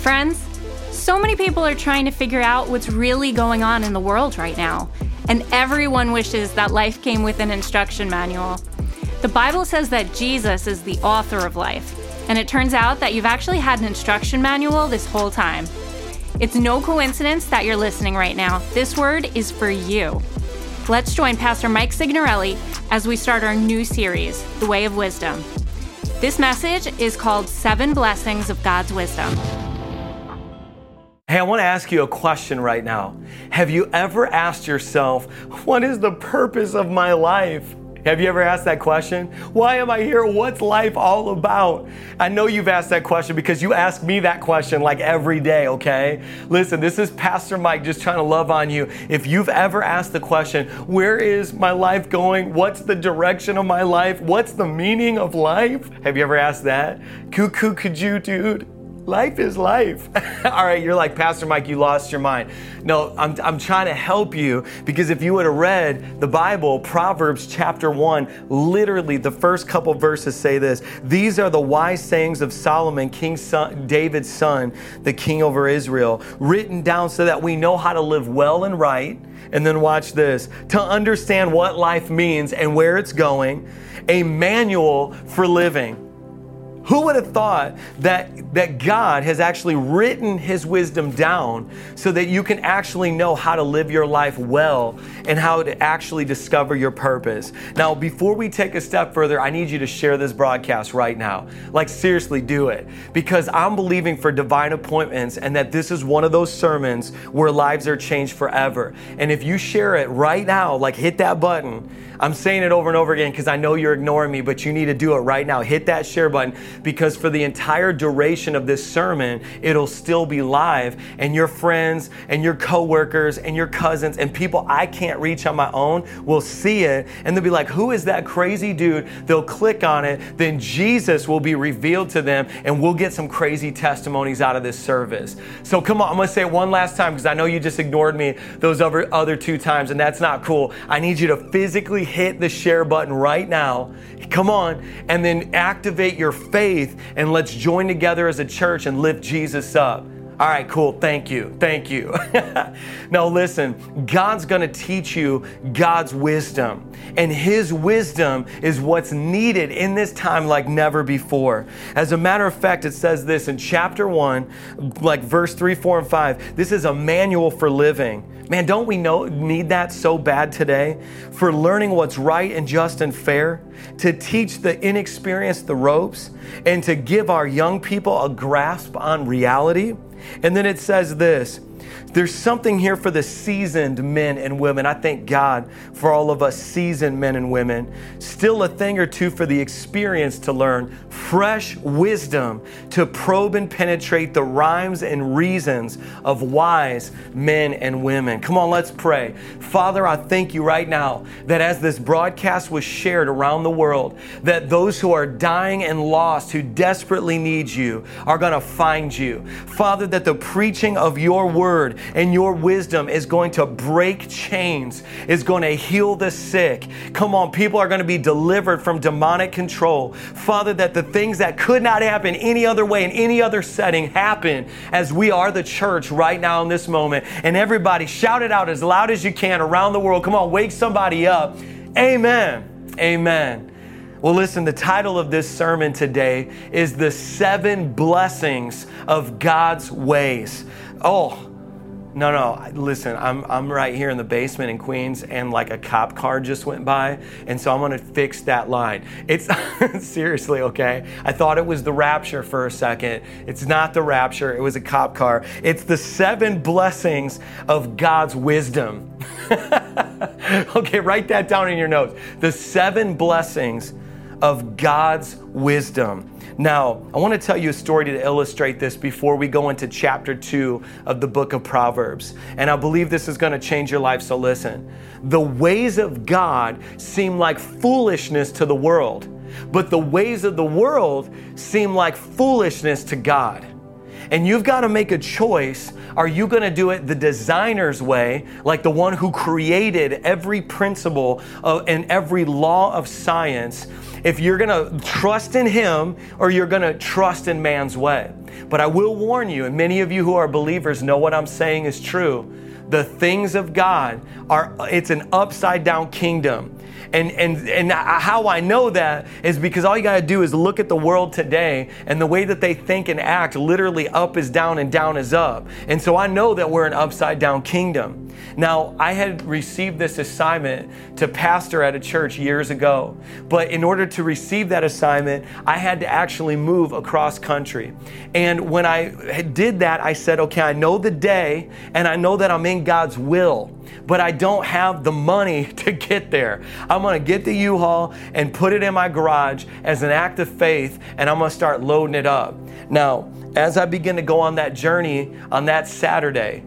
Friends, so many people are trying to figure out what's really going on in the world right now, and everyone wishes that life came with an instruction manual. The Bible says that Jesus is the author of life, and it turns out that you've actually had an instruction manual this whole time. It's no coincidence that you're listening right now. This word is for you. Let's join Pastor Mike Signorelli as we start our new series, The Way of Wisdom. This message is called Seven Blessings of God's Wisdom. Hey, I want to ask you a question right now. Have you ever asked yourself, what is the purpose of my life? Have you ever asked that question? Why am I here? What's life all about? I know you've asked that question because you ask me that question like every day, okay? Listen, this is Pastor Mike just trying to love on you. If you've ever asked the question, where is my life going? What's the direction of my life? What's the meaning of life? Have you ever asked that? Cuckoo, could you, dude? Life is life. All right, you're like, Pastor Mike, you lost your mind. No, I'm, I'm trying to help you because if you would have read the Bible, Proverbs chapter 1, literally the first couple verses say this These are the wise sayings of Solomon, King son, David's son, the king over Israel, written down so that we know how to live well and right. And then watch this to understand what life means and where it's going, a manual for living. Who would have thought that, that God has actually written His wisdom down so that you can actually know how to live your life well and how to actually discover your purpose? Now, before we take a step further, I need you to share this broadcast right now. Like, seriously, do it. Because I'm believing for divine appointments and that this is one of those sermons where lives are changed forever. And if you share it right now, like hit that button, I'm saying it over and over again because I know you're ignoring me, but you need to do it right now. Hit that share button because for the entire duration of this sermon, it'll still be live, and your friends and your coworkers and your cousins and people I can't reach on my own will see it and they'll be like, Who is that crazy dude? They'll click on it, then Jesus will be revealed to them, and we'll get some crazy testimonies out of this service. So come on, I'm gonna say it one last time because I know you just ignored me those other, other two times, and that's not cool. I need you to physically hit the share button right now. Come on, and then activate your faith and let's join together as a church and lift Jesus up. All right, cool. Thank you. Thank you. now, listen, God's going to teach you God's wisdom. And His wisdom is what's needed in this time like never before. As a matter of fact, it says this in chapter 1, like verse 3, 4, and 5. This is a manual for living. Man, don't we know need that so bad today? For learning what's right and just and fair, to teach the inexperienced the ropes, and to give our young people a grasp on reality. And then it says this there's something here for the seasoned men and women. I thank God for all of us seasoned men and women. Still a thing or two for the experienced to learn, fresh wisdom to probe and penetrate the rhymes and reasons of wise men and women. Come on, let's pray. Father, I thank you right now that as this broadcast was shared around the world, that those who are dying and lost, who desperately need you, are going to find you. Father, that the preaching of your word and your wisdom is going to break chains, is going to heal the sick. Come on, people are going to be delivered from demonic control. Father, that the things that could not happen any other way in any other setting happen as we are the church right now in this moment. And everybody shout it out as loud as you can around the world. Come on, wake somebody up. Amen. Amen. Well, listen, the title of this sermon today is The Seven Blessings of God's Ways. Oh, no, no. Listen, I'm I'm right here in the basement in Queens, and like a cop car just went by, and so I'm gonna fix that line. It's seriously okay. I thought it was the Rapture for a second. It's not the Rapture. It was a cop car. It's the seven blessings of God's wisdom. okay, write that down in your notes. The seven blessings of God's wisdom. Now, I want to tell you a story to illustrate this before we go into chapter two of the book of Proverbs. And I believe this is going to change your life, so listen. The ways of God seem like foolishness to the world, but the ways of the world seem like foolishness to God. And you've got to make a choice. Are you going to do it the designer's way, like the one who created every principle of, and every law of science? If you're going to trust in him or you're going to trust in man's way. But I will warn you, and many of you who are believers know what I'm saying is true. The things of God are, it's an upside down kingdom. And, and, and how I know that is because all you got to do is look at the world today and the way that they think and act, literally up is down and down is up. And so I know that we're an upside down kingdom. Now, I had received this assignment to pastor at a church years ago, but in order to receive that assignment, I had to actually move across country. And when I did that, I said, okay, I know the day and I know that I'm in God's will but I don't have the money to get there. I'm gonna get the U Haul and put it in my garage as an act of faith, and I'm gonna start loading it up. Now, as I begin to go on that journey on that Saturday,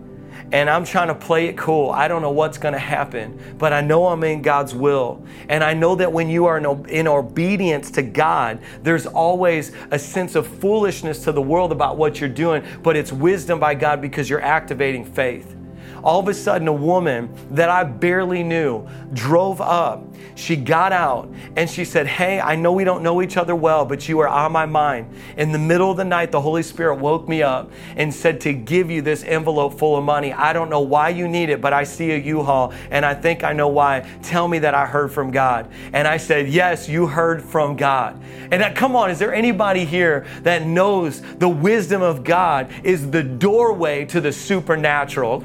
and I'm trying to play it cool. I don't know what's going to happen, but I know I'm in God's will. And I know that when you are in, obedience to God, there's always a sense of foolishness to the world about what you're doing, but it's wisdom by God because you're activating faith all of a sudden a woman that I barely knew drove up. She got out and she said, Hey, I know we don't know each other well, but you are on my mind. In the middle of the night, the Holy Spirit woke me up and said to give you this envelope full of money. I don't know why you need it, but I see a U Haul and I think I know why. Tell me that I heard from God. And I said, Yes, you heard from God. And come on, is there anybody here that knows the wisdom of God is the doorway to the supernatural?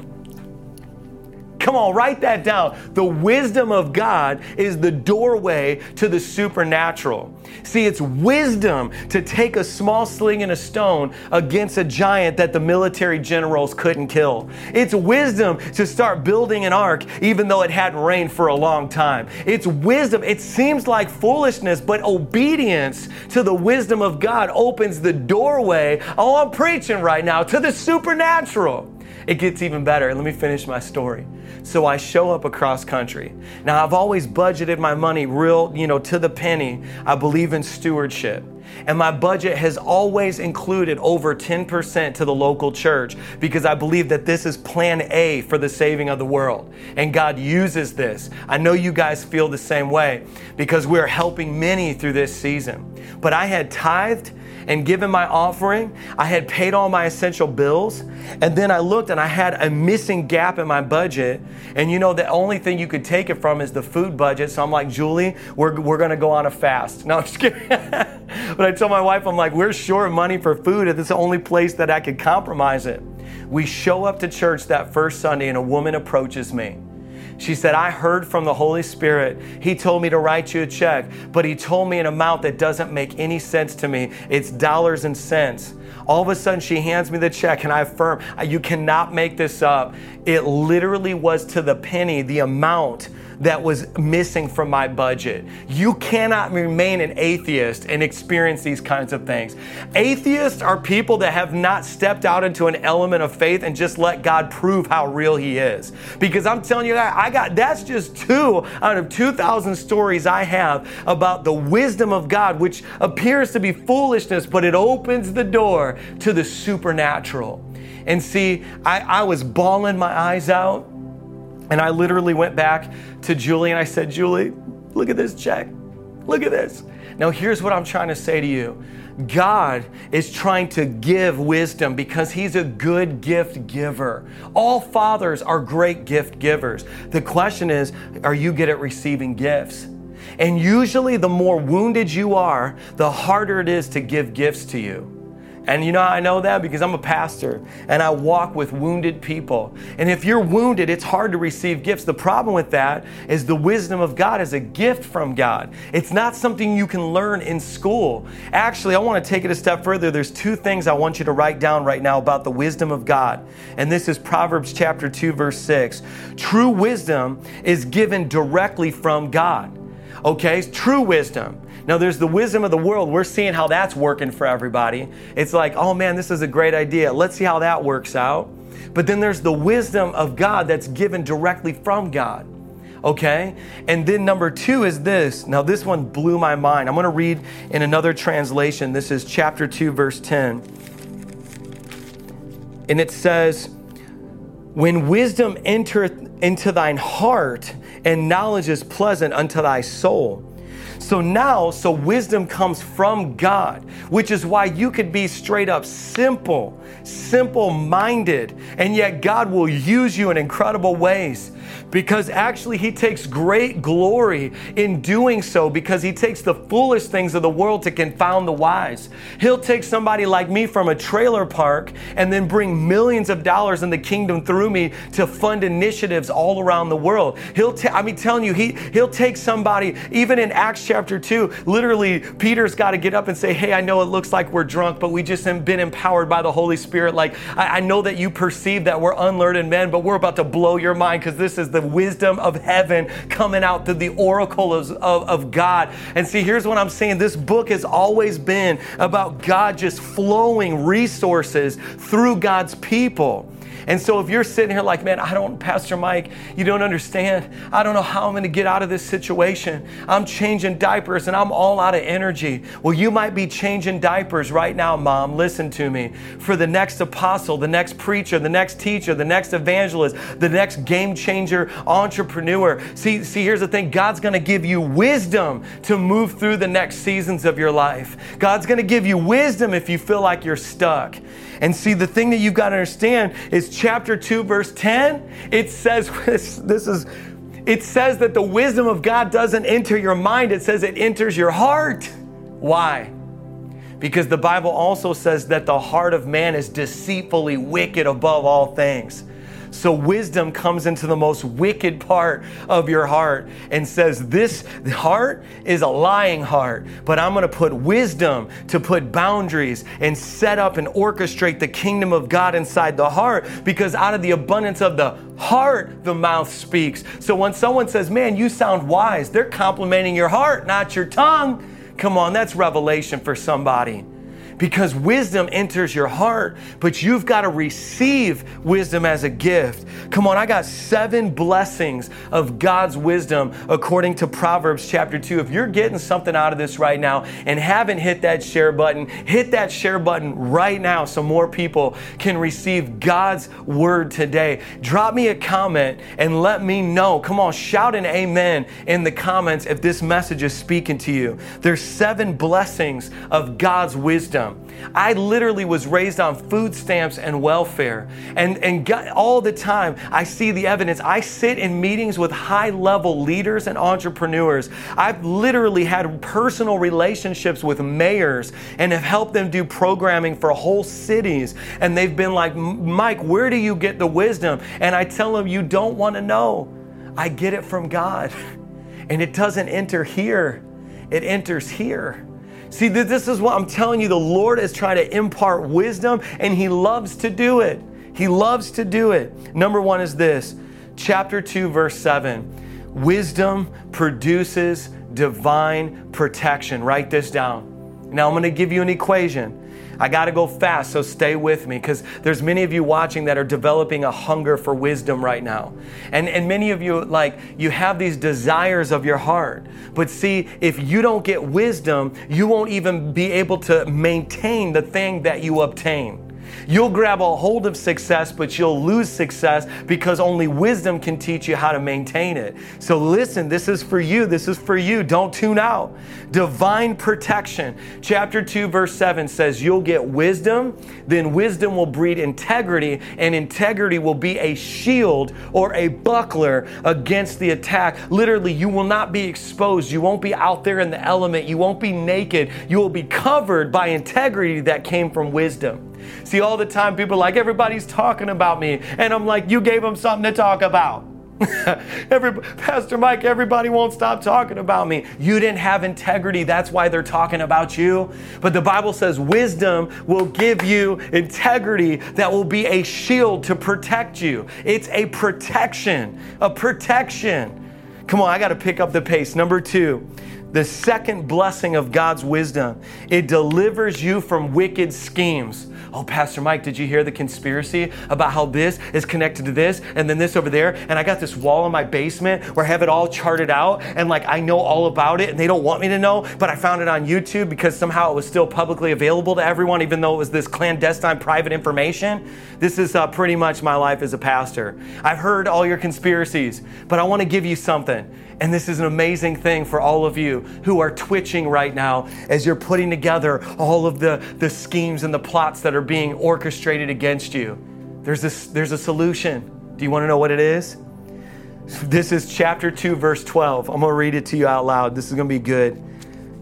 Come on, write that down. The wisdom of God is the doorway to the supernatural. See, it's wisdom to take a small sling and a stone against a giant that the military generals couldn't kill. It's wisdom to start building an ark even though it hadn't rained for a long time. It's wisdom. It seems like foolishness, but obedience to the wisdom of God opens the doorway. Oh, I'm preaching right now to the supernatural. It gets even better. Let me finish my story. So I show up across country. Now I've always budgeted my money real, you know, to the penny. I believe in stewardship. And my budget has always included over 10% to the local church because I believe that this is plan A for the saving of the world. And God uses this. I know you guys feel the same way because we're helping many through this season. But I had tithed and given my offering. I had paid all my essential bills. And then I looked and I had a missing gap in my budget. And you know, the only thing you could take it from is the food budget. So I'm like, Julie, we're, we're going to go on a fast. No, I'm just kidding. but I told my wife, I'm like, we're short of money for food. It's the only place that I could compromise it. We show up to church that first Sunday and a woman approaches me. She said, I heard from the Holy Spirit. He told me to write you a check, but He told me an amount that doesn't make any sense to me. It's dollars and cents. All of a sudden, she hands me the check, and I affirm, You cannot make this up. It literally was to the penny the amount that was missing from my budget. You cannot remain an atheist and experience these kinds of things. Atheists are people that have not stepped out into an element of faith and just let God prove how real He is. Because I'm telling you that I got that's just two out of 2,000 stories I have about the wisdom of God, which appears to be foolishness, but it opens the door to the supernatural. And see, I, I was bawling my eyes out and I literally went back to Julie and I said, Julie, look at this check. Look at this. Now, here's what I'm trying to say to you God is trying to give wisdom because He's a good gift giver. All fathers are great gift givers. The question is, are you good at receiving gifts? And usually, the more wounded you are, the harder it is to give gifts to you. And you know I know that? Because I'm a pastor and I walk with wounded people. And if you're wounded, it's hard to receive gifts. The problem with that is the wisdom of God is a gift from God. It's not something you can learn in school. Actually, I want to take it a step further. There's two things I want you to write down right now about the wisdom of God. And this is Proverbs chapter 2 verse 6. True wisdom is given directly from God. Okay? True wisdom. Now, there's the wisdom of the world. We're seeing how that's working for everybody. It's like, oh man, this is a great idea. Let's see how that works out. But then there's the wisdom of God that's given directly from God. Okay? And then number two is this. Now, this one blew my mind. I'm going to read in another translation. This is chapter 2, verse 10. and it says, When wisdom entereth into thine heart, and knowledge is pleasant unto thy soul. So now, so wisdom comes from God, which is why you could be straight up simple, simple minded, and yet God will use you in incredible ways because actually he takes great glory in doing so because he takes the foolish things of the world to confound the wise. He'll take somebody like me from a trailer park and then bring millions of dollars in the kingdom through me to fund initiatives all around the world. He'll ta- I mean telling you he he'll take somebody even in Acts chapter 2 literally Peter's got to get up and say, "Hey, I know it looks like we're drunk, but we just have been empowered by the Holy Spirit. Like I, I know that you perceive that we're unlearned men, but we're about to blow your mind because this is the wisdom of heaven coming out through the oracle of, of, of God. And see, here's what I'm saying this book has always been about God just flowing resources through God's people. And so if you're sitting here like, man, I don't, Pastor Mike, you don't understand. I don't know how I'm going to get out of this situation. I'm changing diapers and I'm all out of energy. Well, you might be changing diapers right now, mom. Listen to me. For the next apostle, the next preacher, the next teacher, the next evangelist, the next game changer entrepreneur. See, see, here's the thing God's going to give you wisdom to move through the next seasons of your life. God's going to give you wisdom if you feel like you're stuck. And see, the thing that you've got to understand is chapter 2, verse 10, it says this, is it says that the wisdom of God doesn't enter your mind, it says it enters your heart. Why? Because the Bible also says that the heart of man is deceitfully wicked above all things. So wisdom comes into the most wicked part of your heart and says, This heart is a lying heart, but I'm going to put wisdom to put boundaries and set up and orchestrate the kingdom of God inside the heart because out of the abundance of the heart, the mouth speaks. So when someone says, Man, you sound wise, they're complimenting your heart, not your tongue. Come on, that's revelation for somebody because wisdom enters your heart, but you've got to receive wisdom as a gift. Come on, I got seven blessings of God's wisdom according to Proverbs chapter 2. If you're getting something out of this right now and haven't hit that share button, hit that share button right now so more people can receive God's word today. Drop me a comment and let me know. Come on, shout an amen in the comments if this message is speaking to you. There's seven blessings of God's wisdom. I literally was raised on food stamps and welfare. And, and all the time, I see the evidence. I sit in meetings with high level leaders and entrepreneurs. I've literally had personal relationships with mayors and have helped them do programming for whole cities. And they've been like, Mike, where do you get the wisdom? And I tell them, you don't want to know. I get it from God. And it doesn't enter here, it enters here. See, this is what I'm telling you. The Lord is trying to impart wisdom, and He loves to do it. He loves to do it. Number one is this chapter 2, verse 7. Wisdom produces divine protection. Write this down. Now, I'm going to give you an equation. I got to go fast, so stay with me because there's many of you watching that are developing a hunger for wisdom right now. And, and many of you, like, you have these desires of your heart. But see, if you don't get wisdom, you won't even be able to maintain the thing that you obtain. You'll grab a hold of success, but you'll lose success because only wisdom can teach you how to maintain it. So listen, this is for you. This is for you. Don't tune out. Divine protection. Chapter 2, verse 7 says, You'll get wisdom, then wisdom will breed integrity, and integrity will be a shield or a buckler against the attack. Literally, you will not be exposed. You won't be out there in the element. You won't be naked. You will be covered by integrity that came from wisdom. See, all the time people like, everybody's talking about me. And I'm like, you gave them something to talk about. Every, Pastor Mike, everybody won't stop talking about me. You didn't have integrity. That's why they're talking about you. But the Bible says wisdom will give you integrity that will be a shield to protect you. It's a protection, a protection. Come on, I got to pick up the pace. Number two, The second blessing of God's wisdom, it delivers you from wicked schemes. Oh, Pastor Mike, did you hear the conspiracy about how this is connected to this and then this over there? And I got this wall in my basement where I have it all charted out and like I know all about it and they don't want me to know, but I found it on YouTube because somehow it was still publicly available to everyone, even though it was this clandestine private information. This is uh, pretty much my life as a pastor. I've heard all your conspiracies, but I want to give you something. And this is an amazing thing for all of you who are twitching right now as you're putting together all of the, the schemes and the plots that are being orchestrated against you. There's, this, there's a solution. Do you want to know what it is? This is chapter 2, verse 12. I'm going to read it to you out loud. This is going to be good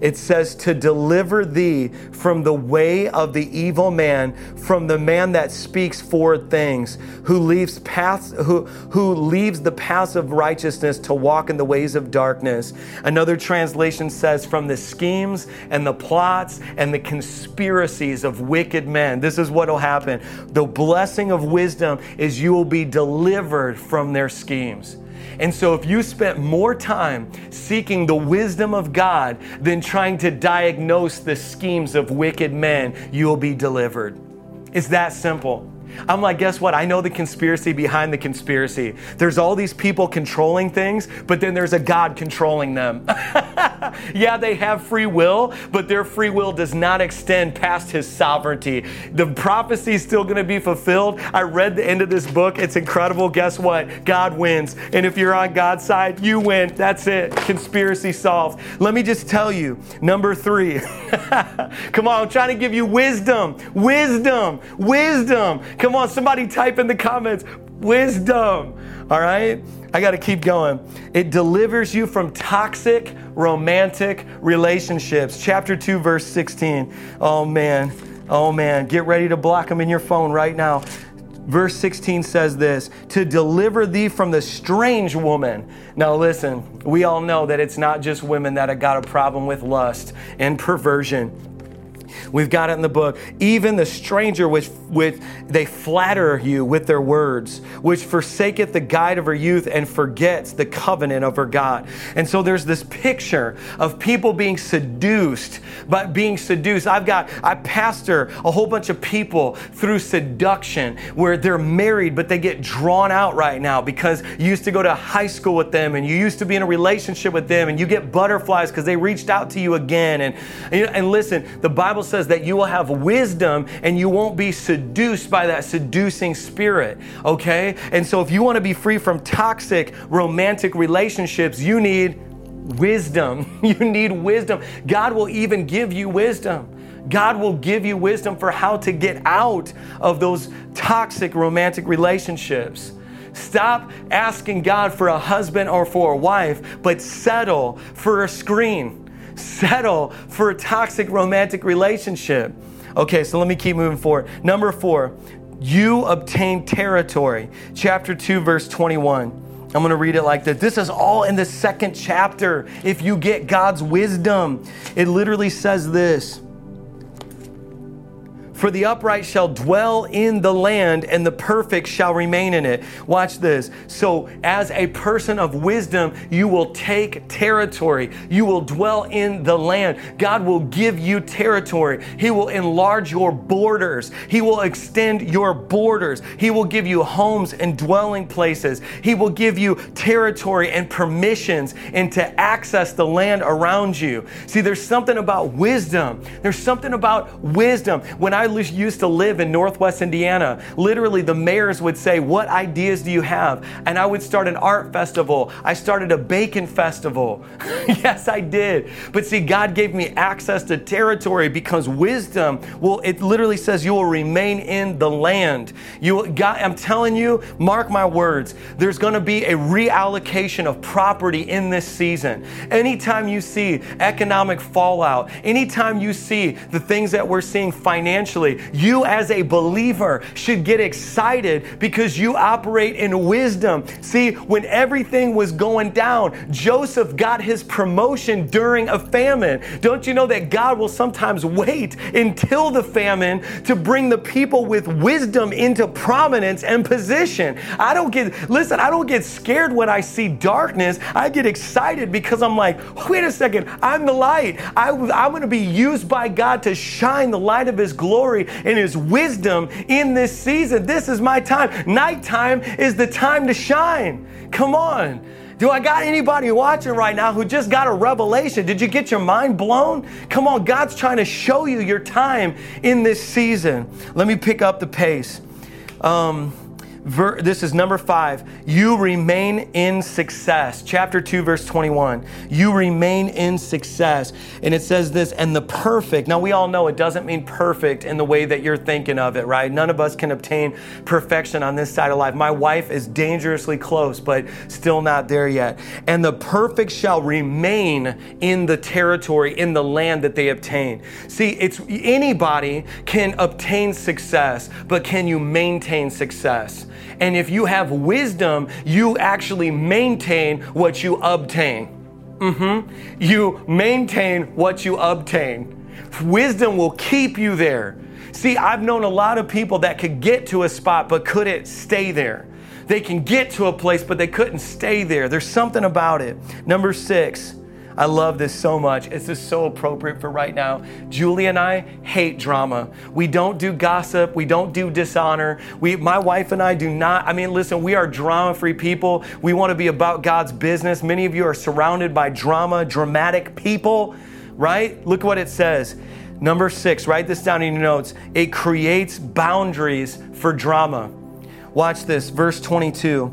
it says to deliver thee from the way of the evil man from the man that speaks forward things who leaves paths who, who leaves the paths of righteousness to walk in the ways of darkness. Another translation says from the schemes and the plots and the conspiracies of wicked men. This is what will happen. The blessing of wisdom is you will be delivered from their schemes and so, if you spent more time seeking the wisdom of God than trying to diagnose the schemes of wicked men, you'll be delivered. It's that simple. I'm like, guess what? I know the conspiracy behind the conspiracy. There's all these people controlling things, but then there's a God controlling them. yeah, they have free will, but their free will does not extend past his sovereignty. The prophecy is still going to be fulfilled. I read the end of this book. It's incredible. Guess what? God wins. And if you're on God's side, you win. That's it. Conspiracy solved. Let me just tell you number three. Come on, I'm trying to give you wisdom, wisdom, wisdom. Come on, somebody type in the comments wisdom. All right? I got to keep going. It delivers you from toxic romantic relationships. Chapter 2, verse 16. Oh, man. Oh, man. Get ready to block them in your phone right now. Verse 16 says this to deliver thee from the strange woman. Now, listen, we all know that it's not just women that have got a problem with lust and perversion. We've got it in the book. Even the stranger which, which they flatter you with their words, which forsaketh the guide of her youth and forgets the covenant of her God. And so there's this picture of people being seduced, but being seduced. I've got, I pastor a whole bunch of people through seduction where they're married, but they get drawn out right now because you used to go to high school with them and you used to be in a relationship with them and you get butterflies because they reached out to you again. And, and listen, the Bible says that you will have wisdom and you won't be seduced by that seducing spirit, okay? And so if you want to be free from toxic romantic relationships, you need wisdom. You need wisdom. God will even give you wisdom. God will give you wisdom for how to get out of those toxic romantic relationships. Stop asking God for a husband or for a wife, but settle for a screen settle for a toxic romantic relationship. Okay, so let me keep moving forward. Number four, you obtain territory. Chapter 2, verse 21. I'm going to read it like this. This is all in the second chapter. If you get God's wisdom, it literally says this for the upright shall dwell in the land, and the perfect shall remain in it. Watch this. So, as a person of wisdom, you will take territory. You will dwell in the land. God will give you territory. He will enlarge your borders. He will extend your borders. He will give you homes and dwelling places. He will give you territory and permissions and to access the land around you. See, there's something about wisdom. There's something about wisdom. When I used to live in Northwest Indiana, literally the mayors would say, What ideas do you have? And I would start an art festival. I started a bacon festival. yes, I did. But see, God gave me access to territory because wisdom, well, it literally says you will remain in the land. You, God, I'm telling you, mark my words, there's going to be a reallocation of property in this season. Anytime you see economic fallout, anytime you see the things that we're seeing financially, You, as a believer, should get excited because you operate in wisdom. See, when everything was going down, Joseph got his promotion during a famine. Don't you know that God will sometimes wait until the famine to bring the people with wisdom into prominence and position? I don't get, listen, I don't get scared when I see darkness. I get excited because I'm like, wait a second, I'm the light. I, I'm going to be used by God to shine the light of His glory and His wisdom in this season. This is my time. Nighttime is the time to shine. Come on. Do I got anybody watching right now who just got a revelation? Did you get your mind blown? Come on, God's trying to show you your time in this season. Let me pick up the pace. Um, Ver, this is number five. You remain in success. Chapter 2, verse 21. You remain in success. And it says this, and the perfect. Now, we all know it doesn't mean perfect in the way that you're thinking of it, right? None of us can obtain perfection on this side of life. My wife is dangerously close, but still not there yet. And the perfect shall remain in the territory, in the land that they obtain. See, it's anybody can obtain success, but can you maintain success? And if you have wisdom, you actually maintain what you obtain. Mm-hmm. You maintain what you obtain. Wisdom will keep you there. See, I've known a lot of people that could get to a spot but couldn't stay there. They can get to a place but they couldn't stay there. There's something about it. Number six, I love this so much. It's just so appropriate for right now. Julie and I hate drama. We don't do gossip. We don't do dishonor. We, my wife and I do not. I mean, listen, we are drama free people. We want to be about God's business. Many of you are surrounded by drama, dramatic people, right? Look what it says. Number six, write this down in your notes. It creates boundaries for drama. Watch this, verse 22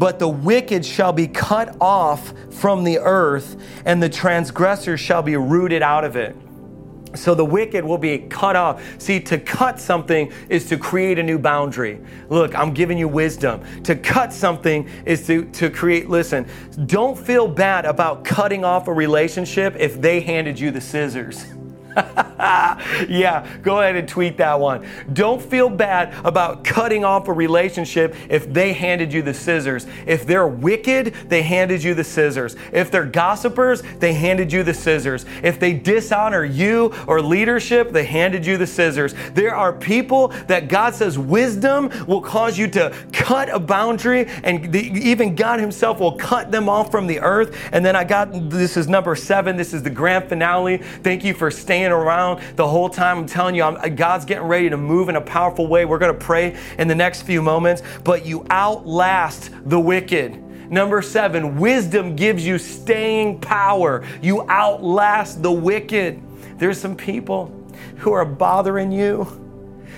but the wicked shall be cut off from the earth, and the transgressors shall be rooted out of it. So the wicked will be cut off. See, to cut something is to create a new boundary. Look, I'm giving you wisdom. To cut something is to, to create, listen, don't feel bad about cutting off a relationship if they handed you the scissors. yeah, go ahead and tweet that one. Don't feel bad about cutting off a relationship if they handed you the scissors. If they're wicked, they handed you the scissors. If they're gossipers, they handed you the scissors. If they dishonor you or leadership, they handed you the scissors. There are people that God says wisdom will cause you to cut a boundary, and the, even God Himself will cut them off from the earth. And then I got this is number seven. This is the grand finale. Thank you for staying around the whole time. I'm telling you, I'm, God's getting ready to move in a powerful way. We're going to pray in the next few moments, but you outlast the wicked. Number seven, wisdom gives you staying power. You outlast the wicked. There's some people who are bothering you.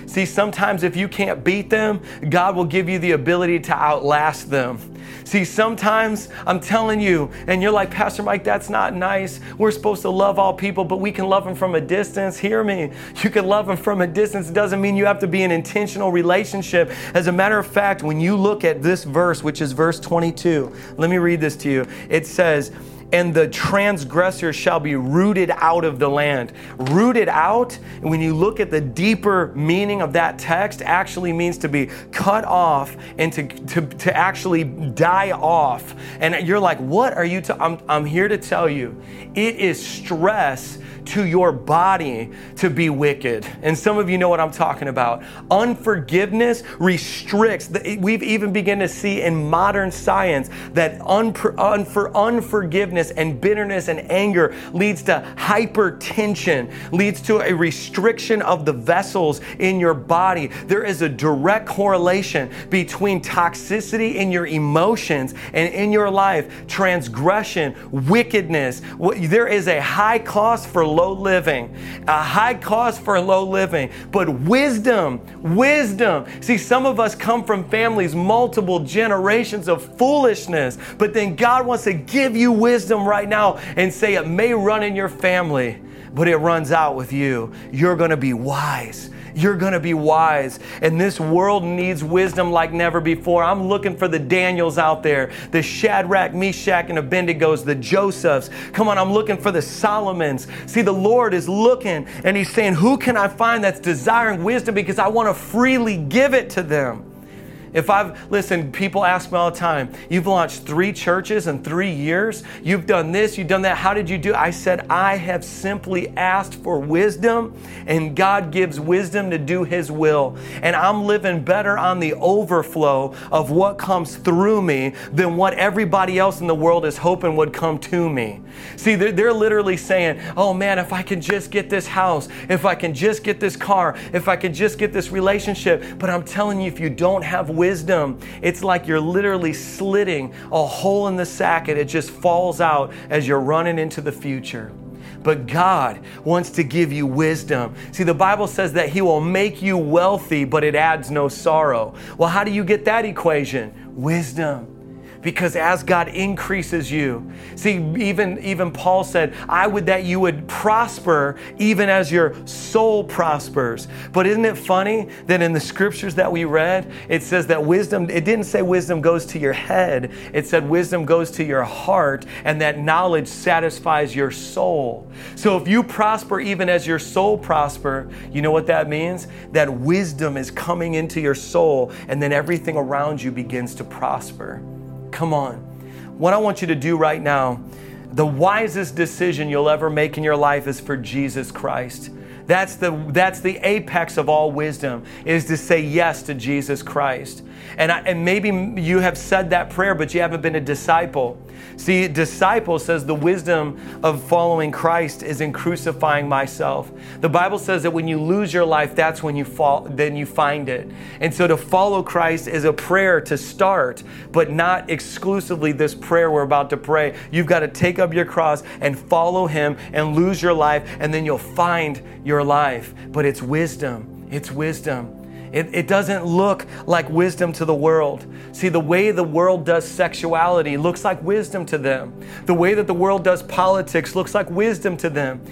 See, sometimes if you can't beat them, God will give you the ability to outlast them. See, sometimes I'm telling you, and you're like, Pastor Mike, that's not nice. We're supposed to love all people, but we can love them from a distance. Hear me. You can love them from a distance. It doesn't mean you have to be an intentional relationship. As a matter of fact, when you look at this verse, which is verse 22, let me read this to you. It says, and the transgressor shall be rooted out of the land. Rooted out, when you look at the deeper meaning of that text, actually means to be cut off and to, to, to actually die off. And you're like, what are you? i I'm, I'm here to tell you, it is stress to your body to be wicked. And some of you know what I'm talking about. Unforgiveness restricts. We've even begun to see in modern science that unfor, unfor, unforgiveness and bitterness and anger leads to hypertension, leads to a restriction of the vessels in your body. There is a direct correlation between toxicity in your emotions and in your life, transgression, wickedness. There is a high cost for low living, a high cost for low living, but wisdom, wisdom. See, some of us come from families, multiple generations of foolishness, but then God wants to give you wisdom right now and say it may run in your family but it runs out with you. You're going to be wise. You're going to be wise. And this world needs wisdom like never before. I'm looking for the Daniels out there, the Shadrach, Meshach, and Abednego's, the Josephs. Come on, I'm looking for the Solomons. See, the Lord is looking and He's saying, Who can I find that's desiring wisdom because I want to freely give it to them? If I've, listen, people ask me all the time, you've launched three churches in three years, you've done this, you've done that, how did you do? I said, I have simply asked for wisdom, and God gives wisdom to do His will. And I'm living better on the overflow of what comes through me than what everybody else in the world is hoping would come to me. See, they're, they're literally saying, oh man, if I can just get this house, if I can just get this car, if I can just get this relationship. But I'm telling you, if you don't have wisdom, wisdom, it's like you're literally slitting a hole in the sack and it just falls out as you're running into the future. But God wants to give you wisdom. See, the Bible says that He will make you wealthy, but it adds no sorrow. Well, how do you get that equation? Wisdom because as God increases you, see, even, even Paul said, I would that you would prosper even as your soul prospers. But isn't it funny that in the scriptures that we read, it says that wisdom, it didn't say wisdom goes to your head, it said wisdom goes to your heart, and that knowledge satisfies your soul. So if you prosper even as your soul prosper, you know what that means? That wisdom is coming into your soul, and then everything around you begins to prosper. Come on. What I want you to do right now, the wisest decision you'll ever make in your life is for Jesus Christ. That's the, that's the apex of all wisdom, is to say yes to Jesus Christ. And, I, and maybe you have said that prayer, but you haven't been a disciple. See, disciple says the wisdom of following Christ is in crucifying myself. The Bible says that when you lose your life, that's when you fall, then you find it. And so to follow Christ is a prayer to start, but not exclusively this prayer we're about to pray. You've got to take up your cross and follow Him and lose your life, and then you'll find your life. But it's wisdom. It's wisdom. It, it doesn't look like wisdom to the world. See, the way the world does sexuality looks like wisdom to them. The way that the world does politics looks like wisdom to them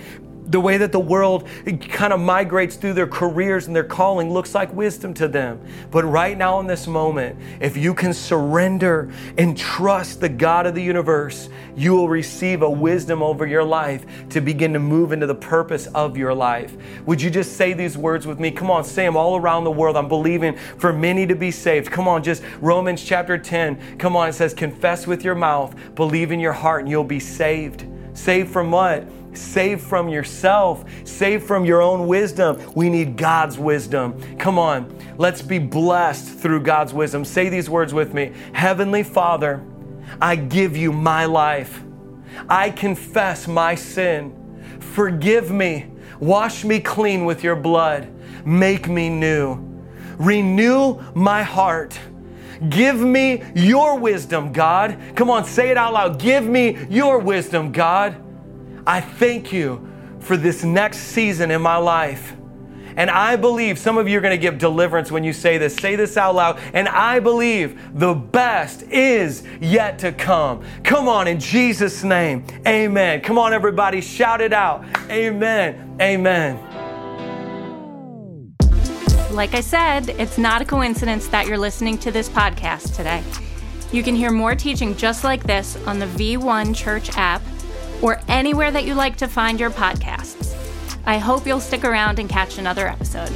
the way that the world kind of migrates through their careers and their calling looks like wisdom to them. But right now, in this moment, if you can surrender and trust the God of the universe, you will receive a wisdom over your life to begin to move into the purpose of your life. Would you just say these words with me? Come on, say them all around the world. I'm believing for many to be saved. Come on, just Romans chapter 10. Come on, it says, confess with your mouth, believe in your heart, and you'll be saved. Saved from what? Saved from yourself, save from your own wisdom. We need God's wisdom. Come on, let's be blessed through God's wisdom. Say these words with me Heavenly Father, I give you my life. I confess my sin. Forgive me. Wash me clean with your blood. Make me new. Renew my heart. Give me your wisdom, God. Come on, say it out loud. Give me your wisdom, God. I thank you for this next season in my life. And I believe some of you are going to give deliverance when you say this. Say this out loud. And I believe the best is yet to come. Come on, in Jesus' name. Amen. Come on, everybody. Shout it out. Amen. Amen. Like I said, it's not a coincidence that you're listening to this podcast today. You can hear more teaching just like this on the V1 Church app or anywhere that you like to find your podcasts. I hope you'll stick around and catch another episode.